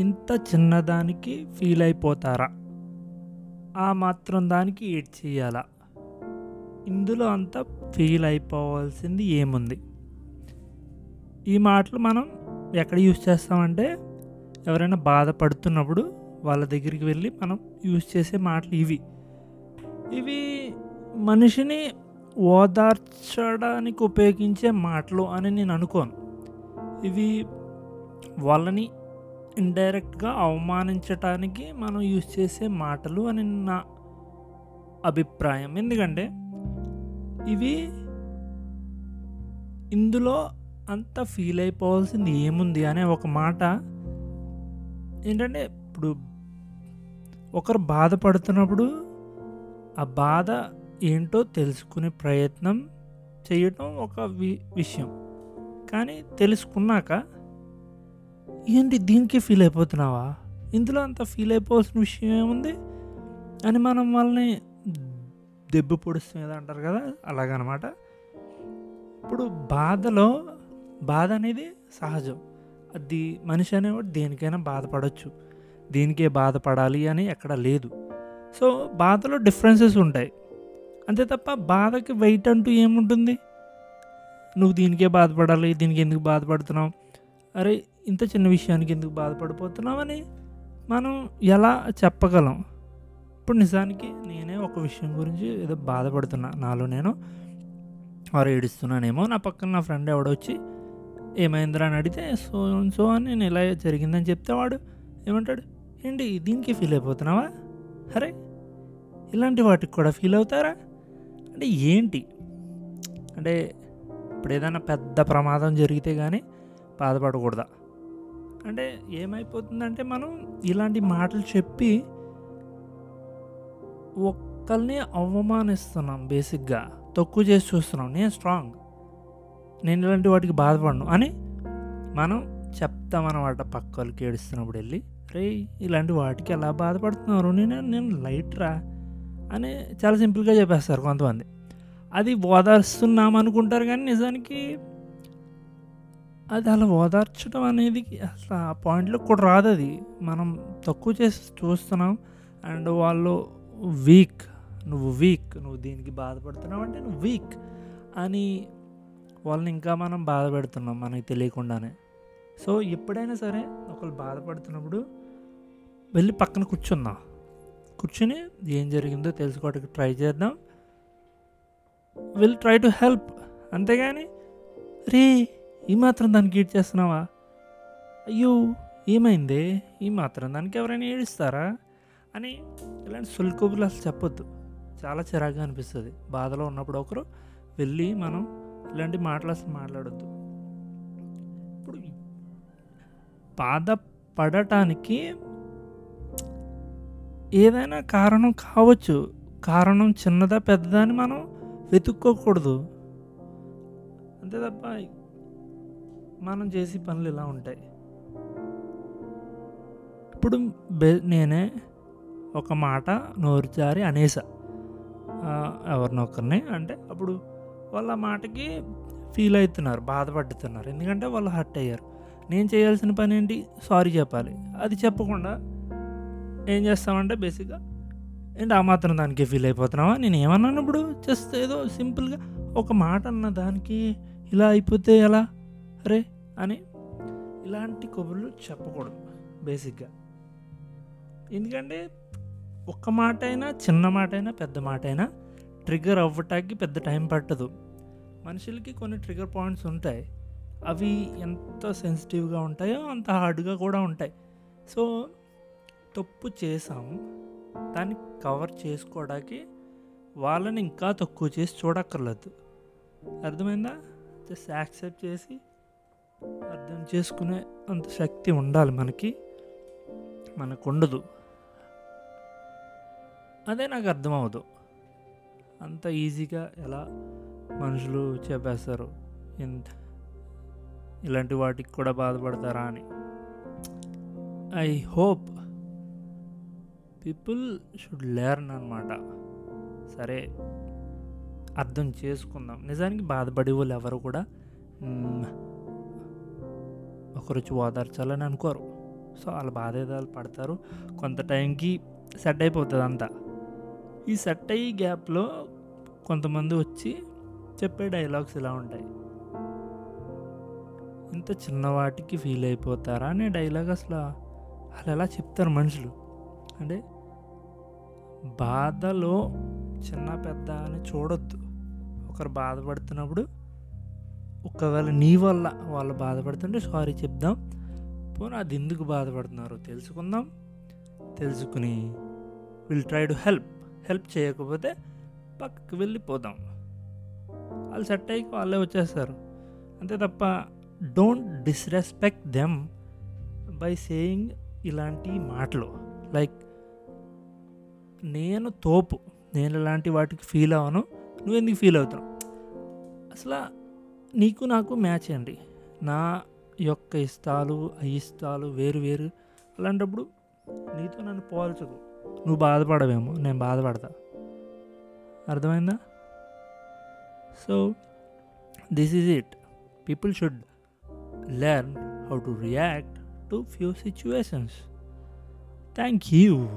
ఇంత చిన్నదానికి ఫీల్ అయిపోతారా? ఆ మాత్రం దానికి ఏడ్ చేయాలా? ఇందులో అంతా ఫీల్ అయిపోవాల్సింది ఏముంది? ఈ మాటలు మనం ఎక్కడ యూజ్ చేస్తామంటే ఎవరైనా బాధపడుతున్నప్పుడు వాళ్ళ దగ్గరికి వెళ్ళి మనం యూజ్ చేసే మాటలు ఇవి. ఇవి మనిషిని ఓదార్చడానికి ఉపయోగించే మాటలు అని నేను అనుకోను. ఇవి వాళ్ళని ఇండైరెక్ట్గా అవమానించటానికి మనం యూజ్ చేసే మాటలు అని నా అభిప్రాయం. ఎందుకంటే ఇవి ఇందులో అంత ఫీల్ అయిపోవాల్సింది ఏముంది అనే ఒక మాట. ఏంటంటే ఇప్పుడు ఒకరు బాధపడుతున్నప్పుడు ఆ బాధ ఏంటో తెలుసుకునే ప్రయత్నం చేయటం ఒక వి విషయం. కానీ తెలుసుకున్నాక ఏంటి దీనికి ఫీల్ అయిపోతున్నావా? ఇందులో అంత ఫీల్ అయిపోవాల్సిన విషయం ఏముంది? అని మనం వాళ్ళని దెబ్బ పొడుస్తుంది అంటారు కదా అలాగనమాట. ఇప్పుడు బాధలో బాధ అనేది సహజం. అది మనిషి అనేవాడు దేనికైనా బాధపడవచ్చు దీనికే బాధపడాలి అని ఎక్కడ లేదు. సో బాధలో డిఫరెన్సెస్ ఉంటాయి. అంతే తప్ప బాధకి వెయిట్ అంటూ ఏముంటుంది? నువ్వు దీనికే బాధపడాలి దీనికి ఎందుకు బాధపడుతున్నావు? అరే ఇంత చిన్న విషయానికి ఎందుకు బాధపడిపోతున్నామని మనం ఎలా చెప్పగలం? ఇప్పుడు నిజానికి నేనే ఒక విషయం గురించి ఏదో బాధపడుతున్నా. నాలో నేను వారు ఏడుస్తున్నానేమో. నా పక్కన నా ఫ్రెండ్ ఎవడొచ్చి ఏమైందిరా? అని అడిగితే సో సో అని నేను ఇలా జరిగిందని చెప్తే వాడు ఏమంటాడు ఏంటి దీనికి ఫీల్ అయిపోతున్నావా? అరే ఇలాంటి వాటికి కూడా ఫీల్ అవుతారా? అంటే ఏంటి? అంటే ఇప్పుడు ఏదైనా పెద్ద ప్రమాదం జరిగితే కానీ బాధపడకూడదా? అంటే ఏమైపోతుందంటే మనం ఇలాంటి మాటలు చెప్పి ఒక్కరిని అవమానిస్తున్నాం బేసిక్గా. తక్కువ చేసి చూస్తున్నాం. నేను స్ట్రాంగ్. నేను ఇలాంటి వాటికి బాధపడను. అని మనం చెప్తామన్నమాట పక్క వాళ్ళకి ఏడుస్తున్నప్పుడు వెళ్ళి. రే ఇలాంటి వాటికి ఎలా బాధపడుతున్నారు? నేను నేను లైట్ రా అని చాలా సింపుల్గా చెప్పేస్తారు కొంతమంది. అది ఓదార్స్తున్నాం అనుకుంటారు కానీ నిజానికి అది అలా ఓదార్చడం అనేది అసలు ఆ పాయింట్లో కూడా రాదు అది. మనం తక్కువ చేసి చూస్తున్నాం అండ్ వాళ్ళు వీక్ నువ్వు వీక్ నువ్వు దీనికి బాధపడుతున్నావు అంటే నువ్వు వీక్ అని వాళ్ళని ఇంకా మనం బాధ పెడుతున్నాం మనకి తెలియకుండానే. సో ఎప్పుడైనా సరే ఒకళ్ళు బాధపడుతున్నప్పుడు వెళ్ళి పక్కన కూర్చుందాం. కూర్చుని ఏం జరిగిందో తెలుసుకోవడానికి ట్రై చేద్దాం. విల్ ట్రై టు హెల్ప్ అంతేగాని రే ఈ మాత్రం దానికి ఈడ్ చేస్తున్నావా? అయ్యో ఏమైంది? ఈ మాత్రం దానికి ఎవరైనా ఏడుస్తారా? అని ఇలాంటి సుల్కబులు అసలు చెప్పొద్దు. చాలా చిరాగ్గా అనిపిస్తుంది. బాధలో ఉన్నప్పుడు ఒకరు వెళ్ళి మనం ఇలాంటి మాటలు అసలు మాట్లాడొద్దు. ఇప్పుడు బాధపడటానికి ఏదైనా కారణం కావచ్చు. కారణం చిన్నదా పెద్దదా అని మనం వెతుక్కోకూడదు. అంతే తప్ప మనం చేసే పనులు ఇలా ఉంటాయి. ఇప్పుడు బె నేనే ఒక మాట నోరు జారి అనేసా. ఎవరినొకరిని అంటే అప్పుడు వాళ్ళ మాటకి ఫీల్ అవుతున్నారు బాధపడుతున్నారు. ఎందుకంటే వాళ్ళు హర్ట్ అయ్యారు. నేను చేయాల్సిన పని ఏంటి? సారీ చెప్పాలి. అది చెప్పకుండా ఏం చేస్తామంటే బేసిక్గా ఏంటి ఆ మాత్రం దానికి ఫీల్ అయిపోతున్నావా? నేను ఏమన్నాను ఇప్పుడు? జస్ట్ ఏదో సింపుల్గా ఒక మాట అన్న దానికి ఇలా అయిపోతే ఎలా? అరే అని ఇలాంటి కబుర్లు చెప్పకూడదు బేసిక్గా ఎందుకంటే ఒక్క మాట అయినా చిన్న మాట అయినా పెద్ద మాట అయినా ట్రిగర్ అవ్వటానికి పెద్ద టైం పట్టదు. మనుషులకి కొన్ని ట్రిగర్ పాయింట్స్ ఉంటాయి. అవి ఎంత సెన్సిటివ్గా ఉంటాయో అంత హార్డ్గా కూడా ఉంటాయి. సో తప్పు చేసాము దాన్ని కవర్ చేసుకోవడానికి వాళ్ళని ఇంకా తక్కువ చేసి చూడక్కర్లేదు. అర్థమైందా? జస్ట్ యాక్సెప్ట్ చేసి అర్థం చేసుకునే అంత శక్తి ఉండాలి మనకి. మనకు ఉండదు అదే నాకు అర్థమవదు అంత ఈజీగా ఎలా మనుషులు చెప్పేస్తారు ఇంత ఇలాంటి వాటికి కూడా బాధపడతారా అని. I hope people should learn అనమాట సరే అర్థం చేసుకుందాం. నిజానికి బాధపడే వాళ్ళు ఎవరు కూడా? ఒకరు ఓదార్చాలని అనుకోరు. సో వాళ్ళ బాధ ఏదో వాళ్ళు పడతారు. కొంత టైంకి సెట్ అయిపోతుంది అంతా. ఈ సెట్ అయ్యి గ్యాప్లో కొంతమంది వచ్చి చెప్పే డైలాగ్స్ ఇలా ఉంటాయి. ఇంత చిన్నవాటికి ఫీల్ అయిపోతారా అనే డైలాగ్ అసలు వాళ్ళు ఎలా చెప్తారు మనుషులు? అంటే బాధలో చిన్న పెద్ద అని చూడొద్దు. ఒకరు బాధపడుతున్నప్పుడు ఒకవేళ నీ వల్ల వాళ్ళు బాధపడుతుంటే సారీ చెప్దాం. పోనీ అది ఎందుకు బాధపడుతున్నారో తెలుసుకుందాం. తెలుసుకుని will try to help help చేయకపోతే పక్కకి వెళ్ళిపోదాం. వాళ్ళు సెట్ అయ్యి వాళ్ళే వచ్చేస్తారు. అంతే తప్ప don't disrespect them by saying ఇలాంటి మాటలు. లైక్ నేను తోపు. నేను ఇలాంటి వాటికి ఫీల్ అవ్వను. నువ్వు ఎందుకు ఫీల్ అవుతున్నావు? అసలు నీకు నాకు మ్యాచ్ అండి. నా యొక్క ఇష్టాలు అయిష్టాలు వేరు వేరు. అలాంటప్పుడు నీతో నన్ను పోల్చకు. నువ్వు బాధపడవేమో నేను బాధపడతా. అర్థమైందా? So this is it. People should learn how to react to few situations. Thank you.